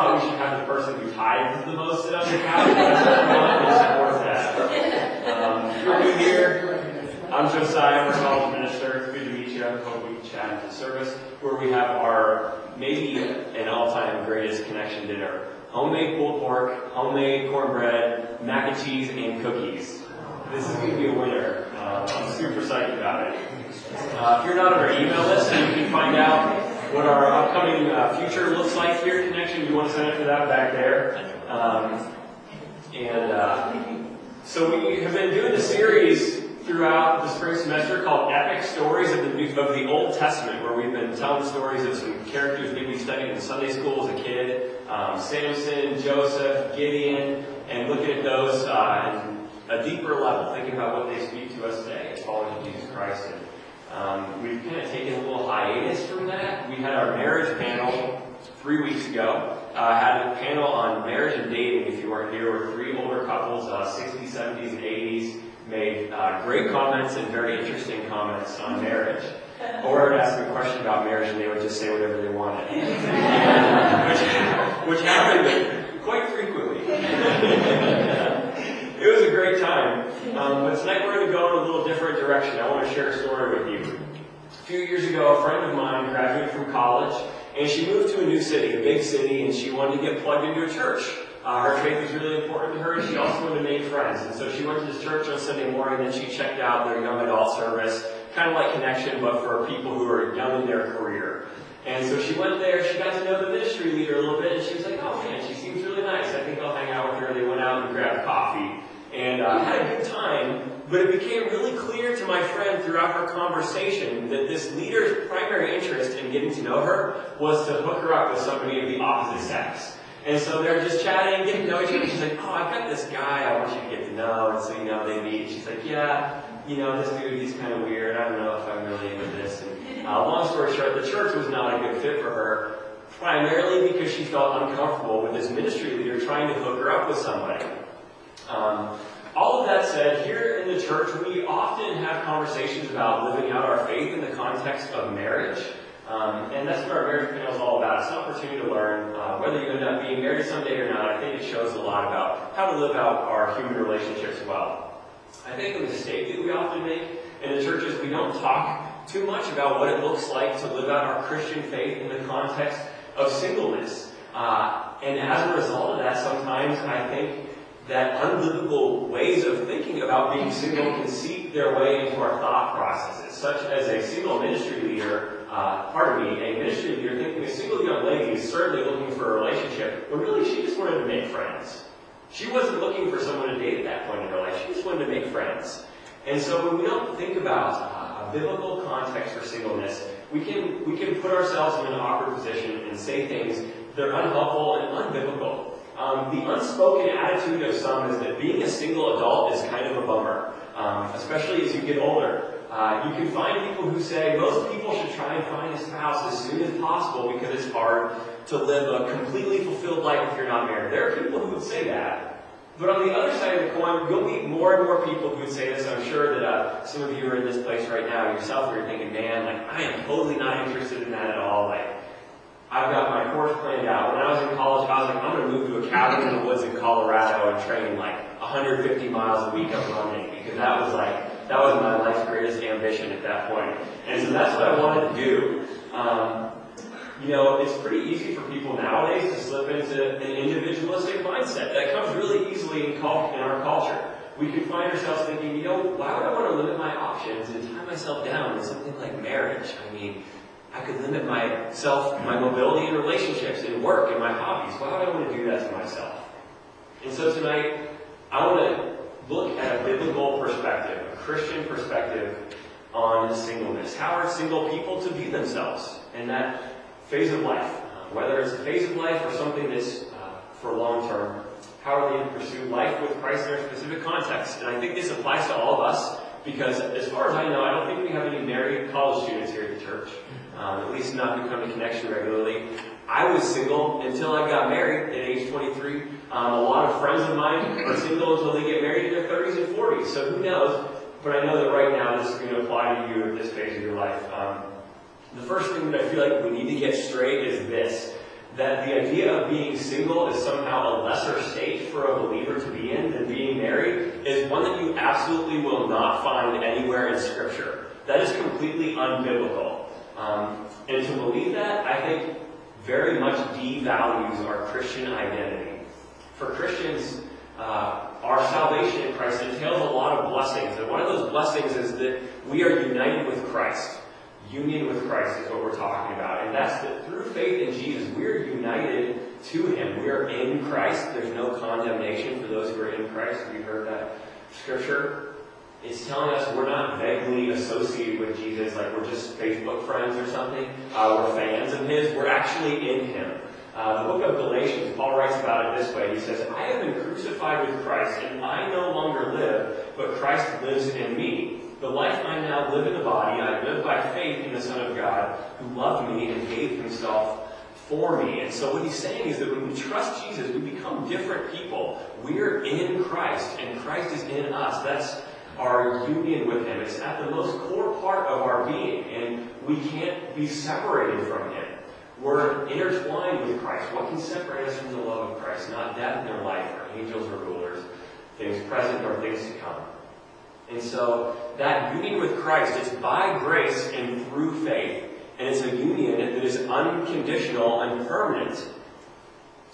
thought we should have the person who tithes the most sit on the couch. But that. Um, if you're new here, I'm Josiah. A college minister. Good to meet you. I hope we can chat after service, where we have our maybe an all-time greatest connexion dinner. Homemade pulled pork, homemade cornbread, mac and cheese, and cookies. This is going to be a winner. Uh, I'm super psyched about it. Uh, if you're not on our email list, you can find out what our upcoming uh, future looks like here at Connexion. You want to sign up for that back there. Um, and uh, so we have been doing a series throughout the spring semester called Epic Stories of the, New, of the Old Testament, where we've been telling stories of some characters maybe we studied in Sunday school as a kid, um, Samson, Joseph, Gideon, and looking at those uh, a deeper level, thinking about what they speak to us today as followers of Jesus Christ. And um, we've kind of taken a little hiatus from that. We had our marriage panel three weeks ago. Uh, had a panel on marriage and dating. If you weren't here, were three older couples, uh, 60s, 70s, and 80s, made uh, great comments and very interesting comments on marriage. Or I'd ask them a question about marriage and they would just say whatever they wanted, which, which happened quite frequently. it was a great time. Um, but tonight we're going to go in a little different direction. I want to share a story with you. A few years ago, a friend of mine graduated from college, and she moved to a new city, a big city, and she wanted to get plugged into a church. Uh, her faith was really important to her, and she also wanted to make friends. And so she went to this church on Sunday morning, and then she checked out their young adult service, kind of like Connexion, but for people who are young in their career. And so she went there, she got to know the ministry leader a little bit, and she was like, oh man, she seems really nice. I think I'll hang out with her. They went out and grabbed coffee and uh, had a good time. But it became really clear to my friend throughout her conversation that this leader's primary interest in getting to know her was to hook her up with somebody of the opposite sex. And so they're just chatting, getting to know each other. She's like, oh, I've got this guy I want you to get to know. And so, you know, they meet. She's like, yeah, you know, this dude, he's kind of weird. I don't know if I'm really into this. And uh, long story short, the church was not a good fit for her, primarily because she felt uncomfortable with this ministry leader trying to hook her up with somebody. Um, all of that said, here in the church, we often have conversations about living out our faith in the context of marriage. Um, and that's what our marriage panel is all about. It's an opportunity to learn uh, whether you end up being married someday or not. I think it shows a lot about how to live out our human relationships well. I think the mistake that we often make in the church is we don't talk too much about what it looks like to live out our Christian faith in the context of singleness. Uh, and as a result of that, sometimes I think that unbiblical ways of thinking about being single can seep their way into our thought processes, such as a single ministry leader, uh, pardon me, a ministry leader thinking a single young lady is certainly looking for a relationship, but really she just wanted to make friends. She wasn't looking for someone to date at that point in her life. She just wanted to make friends. And so when we don't think about uh, a biblical context for singleness, we can we can put ourselves in an awkward position and say things that are unhelpful and unbiblical. Um, the unspoken attitude of some is that being a single adult is kind of a bummer, um, especially as you get older. Uh, you can find people who say most people should try and find a spouse as soon as possible because it's hard to live a completely fulfilled life if you're not married. There are people who would say that. But on the other side of the coin, you'll meet more and more people who would say this. I'm sure that uh, some of you are in this place right now yourself, where you're thinking, man, like I am totally not interested in that at all. Like I've got my course planned out. When I was in college, I was like, I'm going to move to a cabin in the woods in Colorado and train like 150 miles a week of running because that was like, that was my life's greatest ambition at that point. And so that's what I wanted to do. Um, you know, it's pretty easy for people nowadays to slip into an individualistic mindset. That comes really easily in, in our culture. We can find ourselves thinking, you know, why would I want to limit my options and tie myself down in something like marriage? I mean, I could limit myself, my mobility in relationships, in work, in my hobbies. Why would I want to do that to myself? And so tonight, I want to look at a biblical perspective, a Christian perspective on singleness. How are single people to view themselves in that phase of life? Uh, whether it's a phase of life or something that's uh, for long term, how are they to pursue life with Christ in their specific context? And I think this applies to all of us because, as far as I know, I don't think we have any college students here at the church um, at least not who come to connexion regularly. I was single until I got married at age 23. Um, a lot of friends of mine are single until they get married in their 30s and 40s. So who knows? but I know that right now this is going to apply to you at this phase of your life. Um, the first thing that I feel like we need to get straight is this that the idea of being single is somehow a lesser state for a believer to be in than being married is one that you absolutely will not find anywhere in Scripture. That is completely unbiblical. Um, and to believe that, I think, very much devalues our Christian identity. For Christians, uh, our salvation in Christ entails a lot of blessings. And one of those blessings is that we are united with Christ. Union with Christ is what we're talking about. And that's that through faith in Jesus, we're united to Him. We're in Christ. There's no condemnation for those who are in Christ. We heard that scripture. It's telling us we're not vaguely associated with Jesus, like we're just Facebook friends or something. Uh, we're fans of His. We're actually in Him. Uh, the book of Galatians, Paul writes about it this way. He says, I have been crucified with Christ, and I no longer live, but Christ lives in me. The life I now live in the body, I live by faith in the Son of God, who loved me and gave himself for me. And so what he's saying is that when we trust Jesus, we become different people. We're in Christ, and Christ is in us. That's our union with him. It's at the most core part of our being, and we can't be separated from him. We're intertwined with Christ. What can separate us from the love of Christ? Not death nor life, or angels or rulers, things present or things to come. And so that union with Christ is by grace and through faith. And it's a union that is unconditional and permanent.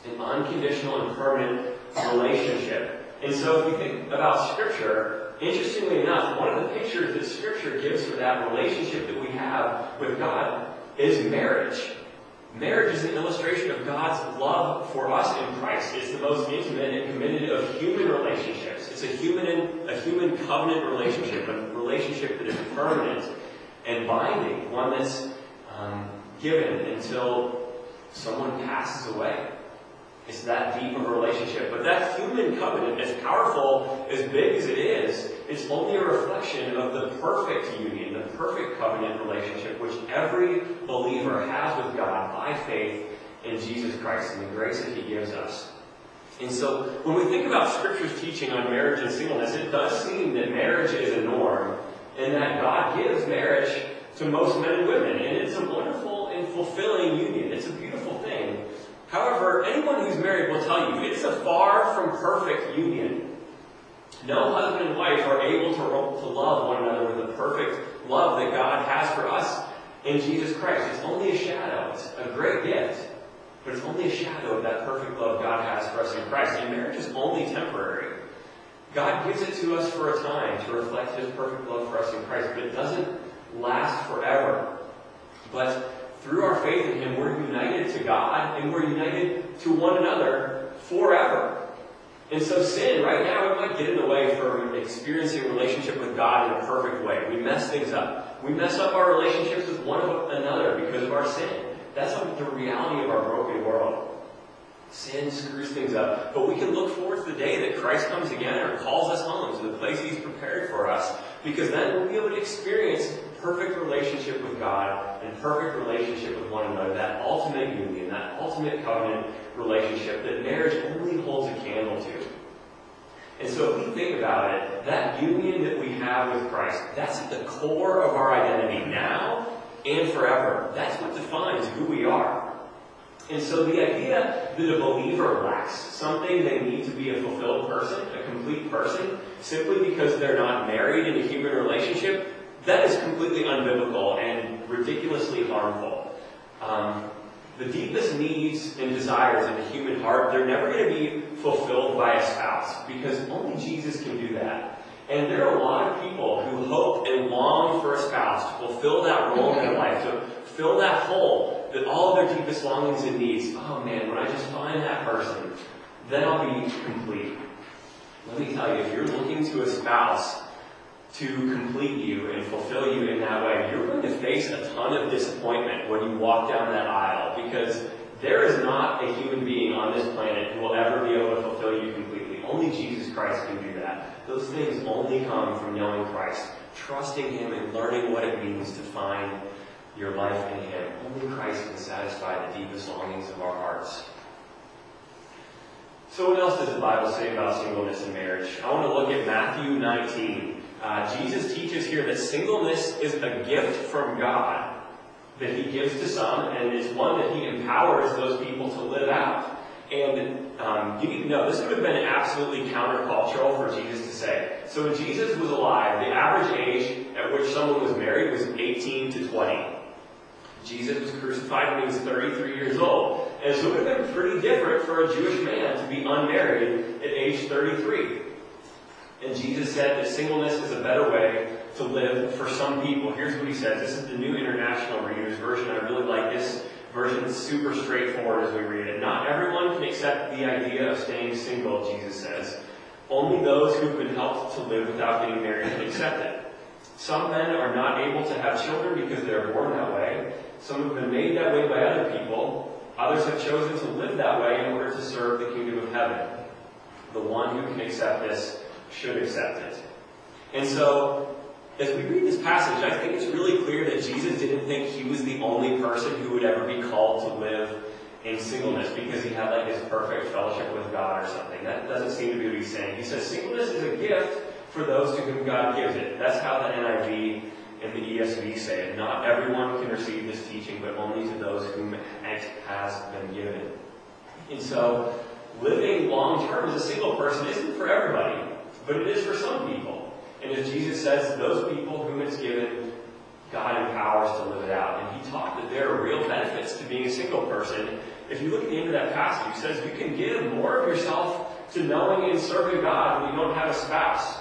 An unconditional and permanent relationship. And so if you think about Scripture, interestingly enough, one of the pictures that Scripture gives for that relationship that we have with God is marriage. Marriage is an illustration of God's love for us in Christ. It's the most intimate and committed of human relationships. It's a human, a human covenant relationship, a relationship that is permanent and binding, one that's um, given until someone passes away. It's that deep of a relationship. But that human covenant, as powerful, as big as it is, it's only a reflection of the perfect union, the perfect covenant relationship which every believer has with God by faith in Jesus Christ and the grace that He gives us. And so, when we think about Scripture's teaching on marriage and singleness, it does seem that marriage is a norm and that God gives marriage to most men and women. And it's a wonderful and fulfilling union. It's a beautiful thing. However, anyone who's married will tell you it's a far from perfect union. No husband and wife are able to, to love one another with the perfect love that God has for us in Jesus Christ. It's only a shadow. It's a great gift. But it's only a shadow of that perfect love God has for us in Christ. And marriage is only temporary. God gives it to us for a time to reflect His perfect love for us in Christ, but it doesn't last forever. But through our faith in Him, we're united to God and we're united to one another forever. And so sin, right now, it might get in the way from experiencing a relationship with God in a perfect way. We mess things up. We mess up our relationships with one another because of our sin. That's the reality of our broken world. Sin screws things up. But we can look forward to the day that Christ comes again or calls us home to the place He's prepared for us. Because then we'll be able to experience perfect relationship with God and perfect relationship with one another. That ultimate union, that ultimate covenant relationship that marriage only holds a candle to. And so if we think about it, that union that we have with Christ, that's at the core of our identity now and forever. That's what defines who we are. And so the idea that a believer lacks something they need to be a fulfilled person, a complete person, simply because they're not married in a human relationship, that is completely unbiblical and ridiculously harmful. Um, the deepest needs and desires of the human heart, they're never going to be fulfilled by a spouse because only Jesus can do that. And there are a lot of people who hope and long for a spouse to fulfill that role in their life, to fill that hole that all of their deepest longings and needs. Oh man, when I just find that person, then I'll be complete. Let me tell you, if you're looking to a spouse to complete you and fulfill you in that way, you're going to face a ton of disappointment when you walk down that aisle because there is not a human being on this planet who will ever be able to fulfill you completely. Only Jesus Christ can do that. Those things only come from knowing Christ, trusting Him and learning what it means to find your life in Him. Only Christ can satisfy the deepest longings of our hearts. So what else does the Bible say about singleness and marriage? I want to look at Matthew 19. Uh, Jesus teaches here that singleness is a gift from God that he gives to some, and it's one that he empowers those people to live out. And um, you need to know, this would have been absolutely countercultural for Jesus to say. So when Jesus was alive, the average age at which someone was married was 18 to 20. Jesus was crucified when he was 33 years old. And so it would have been pretty different for a Jewish man to be unmarried at age 33. And Jesus said that singleness is a better way to live for some people. Here's what he says. This is the New International Reader's Version. I really like this version. It's super straightforward as we read it. Not everyone can accept the idea of staying single, Jesus says. Only those who've been helped to live without getting married can accept it. Some men are not able to have children because they're born that way. Some have been made that way by other people. Others have chosen to live that way in order to serve the kingdom of heaven. The one who can accept this should accept it. And so, as we read this passage, I think it's really clear that Jesus didn't think he was the only person who would ever be called to live in singleness because he had like his perfect fellowship with God or something. That doesn't seem to be what he's saying. He says singleness is a gift for those to whom God gives it. That's how the NIV and the ESV say it. Not everyone can receive this teaching, but only to those whom it has been given. And so, living long term as a single person isn't for everybody, but it is for some people. And as Jesus says, those people whom it's given, God empowers to live it out. And he taught that there are real benefits to being a single person. If you look at the end of that passage, he says you can give more of yourself to knowing and serving God when you don't have a spouse.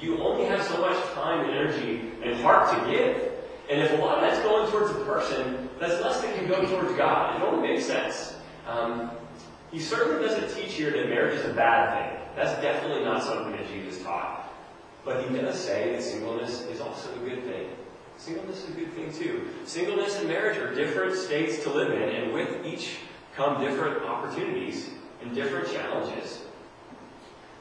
You only have so much time and energy and heart to give. And if a lot of that's going towards a person, that's less that can go towards God. It only makes sense. Um, he certainly doesn't teach here that marriage is a bad thing. That's definitely not something that Jesus taught. But he does say that singleness is also a good thing. Singleness is a good thing too. Singleness and marriage are different states to live in, and with each come different opportunities and different challenges.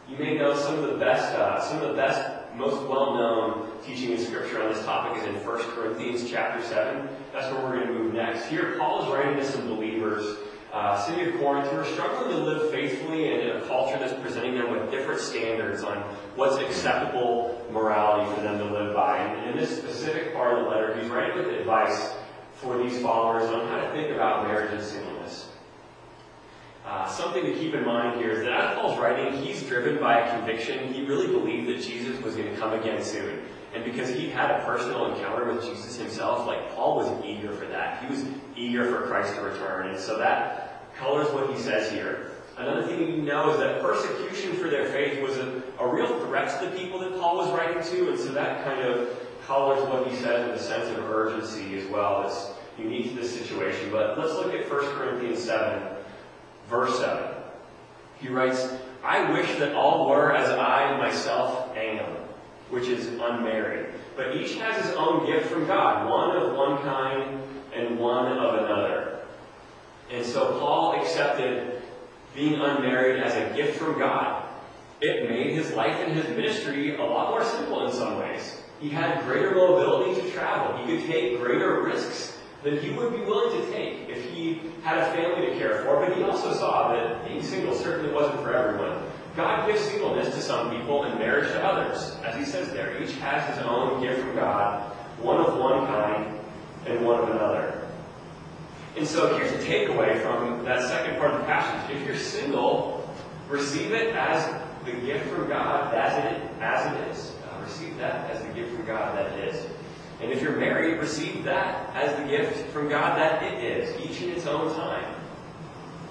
You may know some of the best, uh, some of the best, most well-known teaching in Scripture on this topic is in 1 Corinthians chapter 7. That's where we're going to move next. Here, Paul is writing to some believers, uh, city of Corinth, who are struggling to live faithfully in a culture that's presenting them with different standards on what's acceptable morality for them to live by. And in this specific part of the letter, he's writing with advice for these followers on how to think about marriage and singleness. Uh, something to keep in mind here is that as Paul's writing, he's driven by a conviction. He really believed that Jesus was going to come again soon. And because he had a personal encounter with Jesus himself, like Paul was eager for that. He was eager for Christ to return. And so that colors what he says here. Another thing you know is that persecution for their faith was a, a real threat to the people that Paul was writing to. And so that kind of colors what he says with a sense of urgency as well. It's unique to this situation. But let's look at 1 Corinthians 7 verse 7. He writes, I wish that all were as I myself am, which is unmarried. But each has his own gift from God, one of one kind and one of another. And so Paul accepted being unmarried as a gift from God. It made his life and his ministry a lot more simple in some ways. He had greater mobility to travel. He could take greater risks than he would be willing to take if he had a family to care for, but he also saw that being single certainly wasn't for everyone. God gives singleness to some people and marriage to others. As he says there, each has his own gift from God, one of one kind and one of another. And so here's a takeaway from that second part of the passage. If you're single, receive it as the gift from God as it, as it is. Uh, receive that as the gift from God that it is. And if you're married, receive that as the gift from God that it is, each in its own time.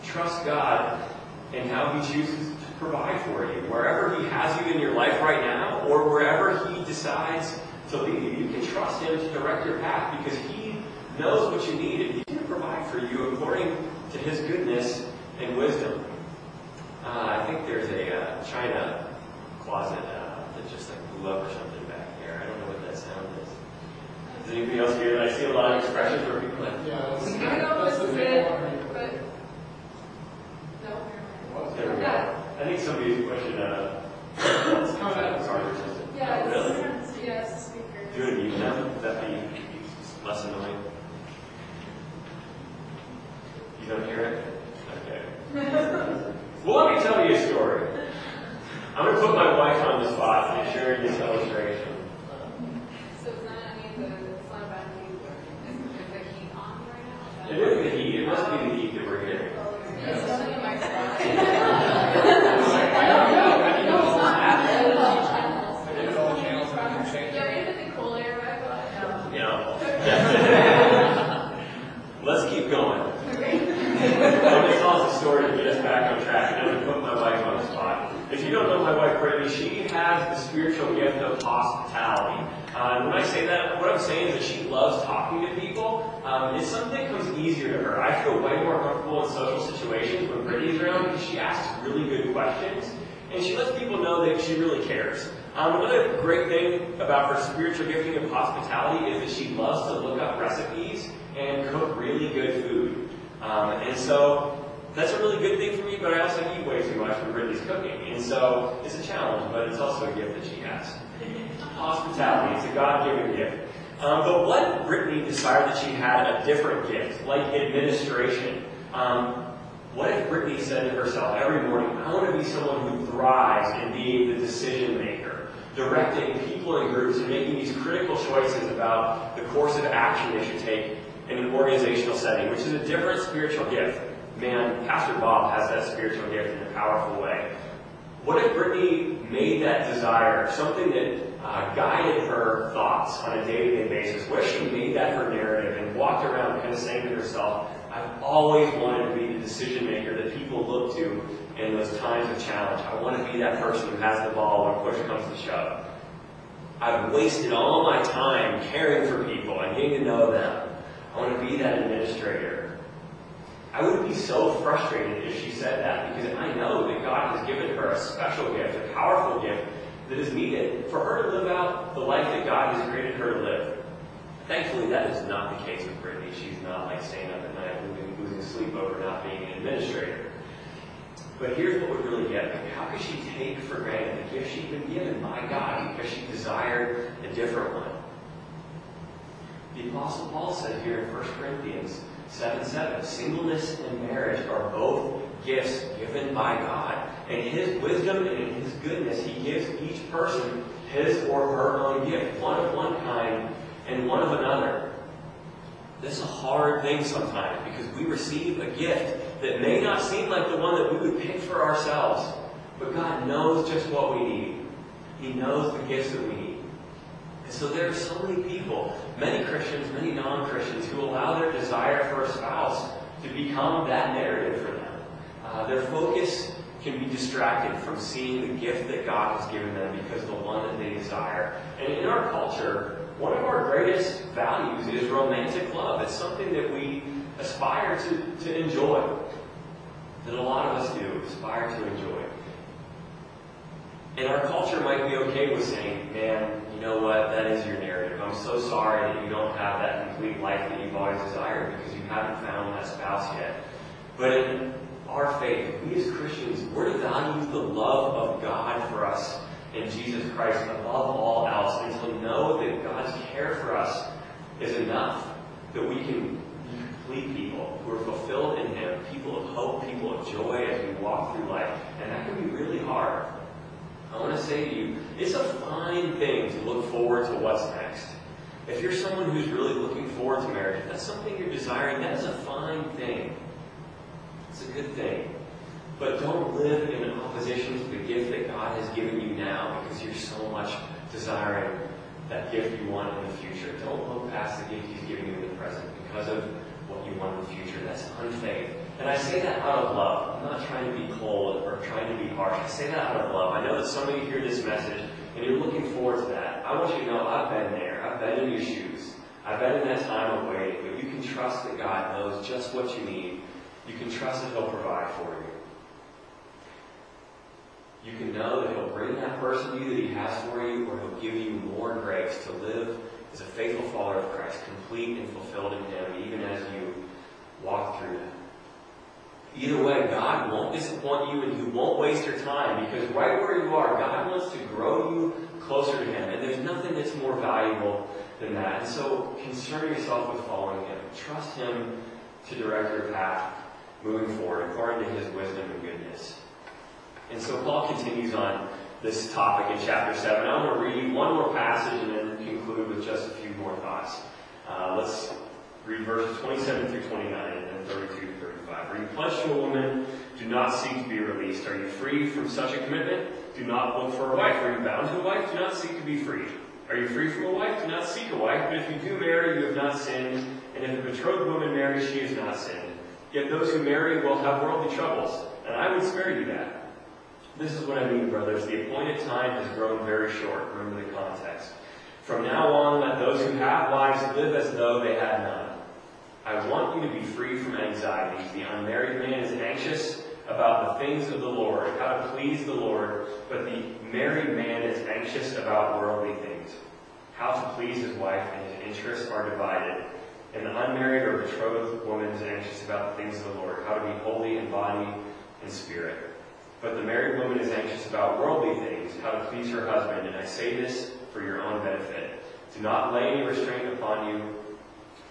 Trust God in how He chooses provide for you. Wherever He has you in your life right now, or wherever He decides to lead you, you can trust Him to direct your path because He knows what you need and He's going to provide for you according to His goodness and wisdom. Uh, I think there's a uh, china closet uh, that just like blew up or something back here. I don't know what that sound is. Does anybody else hear that? I see a lot of expressions where people like, Yeah, that's, I know this is it, one. but, no. there we go. I think somebody's a It's coming out. card or something. Yeah, Oh, really? it's, yeah, it's a speaker. Do it mute now? Would that be less annoying? You don't hear it? Okay. Well, let me tell you a story. I'm going to put my wife on the spot and share this illustration. So is that any of the, it's not about heat, is the heat on right now? It is the heat. It must be the heat that we're getting. Is something in my spot? Yeah, we put the cool air back on. You know. Let's keep going. I'm going to tell us a story to get us back on track, and I'm going to put my wife on the spot. If you don't know my wife, Brittany, she has the spiritual gift of hospitality. Uh, when I say that, what I'm saying is that she loves talking to people. Um, it's something that comes easier to her. I feel way more comfortable in social situations when Brittany's around because she asks really good questions, and she lets people know that she really cares. Um, another great thing about her spiritual gifting of hospitality is that she loves to look up recipes and cook really good food. Um, and so that's a really good thing for me, but I also eat way too much when Brittany's cooking. And so it's a challenge, but it's also a gift that she has. Hospitality, it's a God-given gift. Um, but what if Brittany decided that she had a different gift, like administration? Um, what if Brittany said to herself every morning, I want to be someone who thrives in being the decision maker, directing people in groups and making these critical choices about the course of action they should take in an organizational setting, which is a different spiritual gift. Man, Pastor Bob has that spiritual gift in a powerful way. What if Brittany made that desire something that uh, guided her thoughts on a day-to-day basis? What if she made that her narrative and walked around kind of saying to herself, I've always wanted to be the decision maker that people look to in those times of challenge. I want to be that person who has the ball when push comes to shove. I've wasted all my time caring for people and getting to know them. I want to be that administrator. I would be so frustrated if she said that because I know that God has given her a special gift, a powerful gift that is needed for her to live out the life that God has created her to live. Thankfully, that is not the case with Brittany. She's not like staying up at night losing, losing sleep over not being an administrator. But here's what we really get. How could she take for granted the gift she'd been given by God because she desired a different one? The Apostle Paul said here in 1 Corinthians 7 7, singleness and marriage are both gifts given by God. And His wisdom and in His goodness, He gives each person his or her own gift, one of one kind and one of another. This is a hard thing sometimes because we receive a gift that may not seem like the one that we would pick for ourselves. But God knows just what we need. He knows the gifts that we. And so there are so many people, many Christians, many non-Christians, who allow their desire for a spouse to become that narrative for them. Uh, their focus can be distracted from seeing the gift that God has given them because the one that they desire. And in our culture, one of our greatest values is romantic love. It's something that we aspire to, to enjoy. That a lot of us do, aspire to enjoy. And our culture might be okay with saying, man, you know what, that is your narrative. I'm so sorry that you don't have that complete life that you've always desired because you haven't found that spouse yet. But in our faith, we as Christians, we're to value the love of God for us in Jesus Christ above all else, and to know that God's care for us is enough, that we can be complete people who are fulfilled in Him, people of hope, people of joy as we walk through life. And that can be really hard. I want to say to you, it's a fine thing to look forward to what's next. If you're someone who's really looking forward to marriage, that's something you're desiring, that is a fine thing. It's a good thing. But don't live in opposition to the gift that God has given you now because you're so much desiring that gift you want in the future. Don't look past the gift He's giving you in the present because of what you want in the future. That's unfaith. And I say that out of love. I'm not trying to be cold or trying to be harsh. I say that out of love. I know that some of you hear this message and you're looking forward to that. I want you to know I've been there. I've been in your shoes. I've been in that time of waiting. But you can trust that God knows just what you need. You can trust that He'll provide for you. You can know that He'll bring that person to you that He has for you, or He'll give you more grace to live as a faithful follower of Christ, complete and fulfilled in Him, even as you walk through that. Either way, God won't disappoint you and He won't waste your time because right where you are, God wants to grow you closer to Him. And there's nothing that's more valuable than that. And so concern yourself with following Him. Trust Him to direct your path moving forward according to His wisdom and goodness. And so Paul continues on this topic in chapter 7. I want to read one more passage and then conclude with just a few more thoughts. Uh, let's read verses 27 through 29 and then 32 to 35. Are you pledged to a woman? Do not seek to be released. Are you free from such a commitment? Do not look for a wife. Are you bound to a wife? Do not seek to be free. Are you free from a wife? Do not seek a wife. But if you do marry, you have not sinned. And if a betrothed woman marries, she has not sinned. Yet those who marry will have worldly troubles, and I would spare you that. This is what I mean, brothers. The appointed time has grown very short. Remember the context. From now on, let those who have wives live as though they had none. I want you to be free from anxieties. The unmarried man is anxious about the things of the Lord, how to please the Lord, but the married man is anxious about worldly things, how to please his wife, and his interests are divided. And the unmarried or betrothed woman is anxious about the things of the Lord, how to be holy in body and spirit. But the married woman is anxious about worldly things, how to please her husband. And I say this for your own benefit. Do not lay any restraint upon you,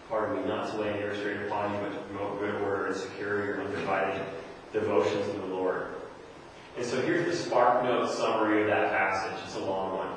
pardon me, not to lay any restraint upon you, but to promote good order and secure your undivided devotion to the Lord. And so here's the spark note summary of that passage. It's a long one.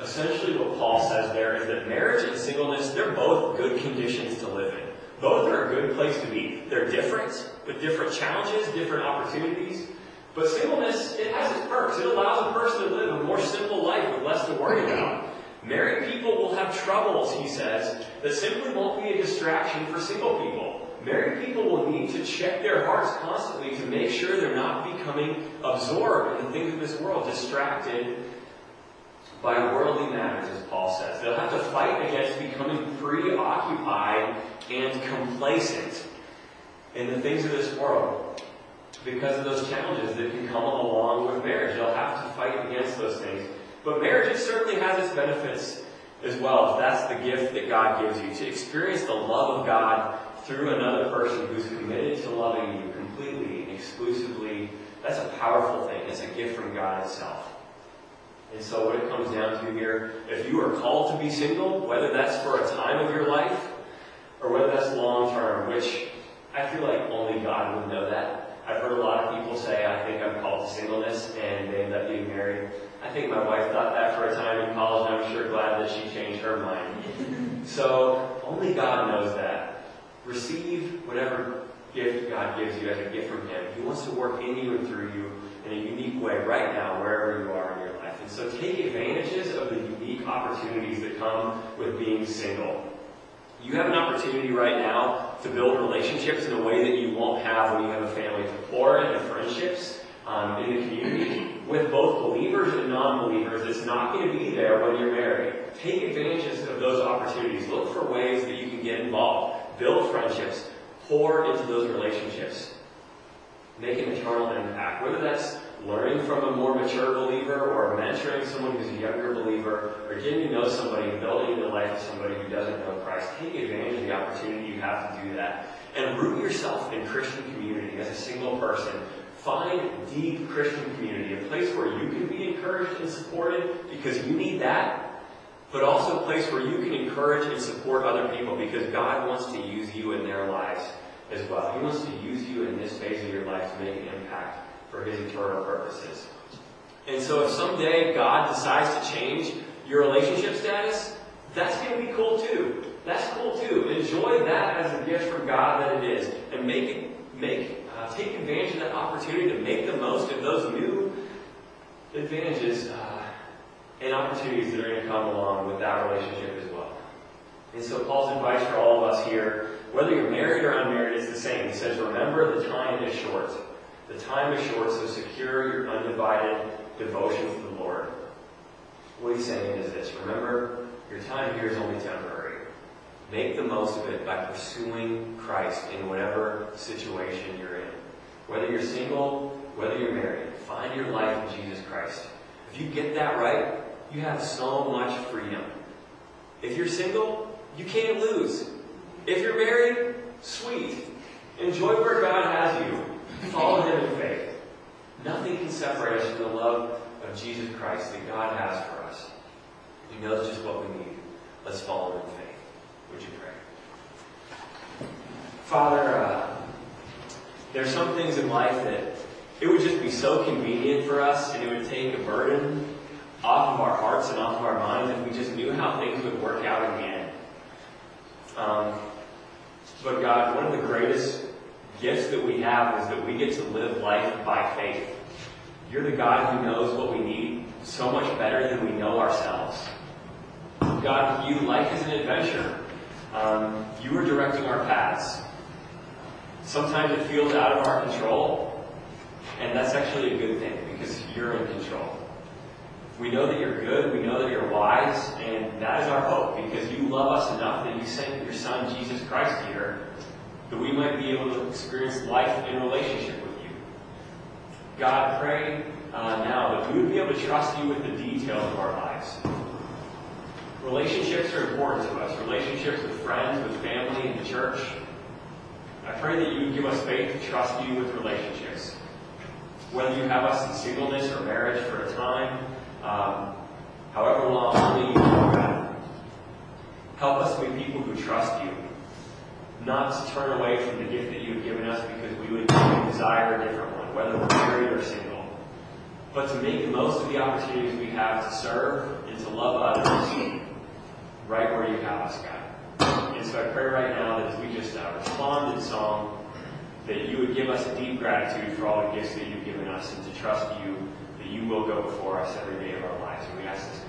Essentially, what Paul says there is that marriage and singleness, they're both good conditions to live in. Both are a good place to be. They're different, with different challenges, different opportunities. But singleness, it has its perks. It allows a person to live a more simple life with less to worry about. Married people will have troubles, he says, that simply won't be a distraction for single people. Married people will need to check their hearts constantly to make sure they're not becoming absorbed in the things of this world, distracted by worldly matters, as Paul says. They'll have to fight against becoming preoccupied and complacent in the things of this world because of those challenges that can come along with marriage. They'll have to fight against those things. But marriage certainly has its benefits as well. If that's the gift that God gives you, to experience the love of God through another person who's committed to loving you completely and exclusively, that's a powerful thing. It's a gift from God Himself. And so what it comes down to here, if you are called to be single, whether that's for a time of your life or whether that's long term, which I feel like only God would know that. I've heard a lot of I think my wife thought that for a time in college, and I'm sure glad that she changed her mind. so only God knows that. Receive whatever gift God gives you as a gift from Him. He wants to work in you and through you in a unique way right now, wherever you are in your life. And so take advantages of the unique opportunities that come with being single. You have an opportunity right now to build relationships in a way that you won't have when you have a family, to pour into friendships um, in the community with both believers and non-believers. It's not going to be there when you're married. Take advantage of those opportunities. Look for ways that you can get involved. Build friendships. Pour into those relationships. Make an eternal impact. Whether that's learning from a more mature believer or mentoring someone who's a younger believer or getting to know somebody building the life of somebody who doesn't know Christ, take advantage of the opportunity you have to do that. And root yourself in Christian community as a single person. Find deep Christian community, a place where you can be encouraged and supported because you need that, but also a place where you can encourage and support other people because God wants to use you in their lives as well. He wants to use you in this phase of your life to make an impact for his eternal purposes. And so if someday God decides to change your relationship status, that's going to be cool too. That's cool too. Enjoy that as a gift from God that it is, and make it, make take advantage of that opportunity to make the most of those new advantages uh, and opportunities that are going to come along with that relationship as well. And so Paul's advice for all of us here, whether you're married or unmarried, is the same. He says, remember the time is short. The time is short, so secure your undivided devotion to the Lord. What he's saying is this remember, your time here is only temporary. Make the most of it by pursuing Christ in whatever situation you're in. Whether you're single, whether you're married, find your life in Jesus Christ. If you get that right, you have so much freedom. If you're single, you can't lose. If you're married, sweet. Enjoy where God has you. Follow Him in faith. Nothing can separate us from the love of Jesus Christ that God has for us. He knows just what we need. Let's follow Him in faith. Would you pray? Father, uh, there's some things in life that it would just be so convenient for us and it would take a burden off of our hearts and off of our minds if we just knew how things would work out in the end. Um, but God, one of the greatest gifts that we have is that we get to live life by faith. You're the God who knows what we need so much better than we know ourselves. God, you, life is an adventure. Um, you are directing our paths. Sometimes it feels out of our control, and that's actually a good thing because you're in control. We know that you're good, we know that you're wise, and that is our hope because you love us enough that you sent your Son, Jesus Christ, here that we might be able to experience life in relationship with you. God, pray uh, now that we would be able to trust you with the details of our lives. Relationships are important to us. Relationships with friends, with family, in the church. I pray that you would give us faith to trust you with relationships. Whether you have us in singleness or marriage for a time, um, however long, only you God. Help us be people who trust you, not to turn away from the gift that you have given us because we would desire a different one, whether we're married or single. But to make the most of the opportunities we have to serve and to love others right where you have us, God. So I pray right now that as we just uh, respond in song, that you would give us a deep gratitude for all the gifts that you've given us and to trust you that you will go before us every day of our lives. And we ask this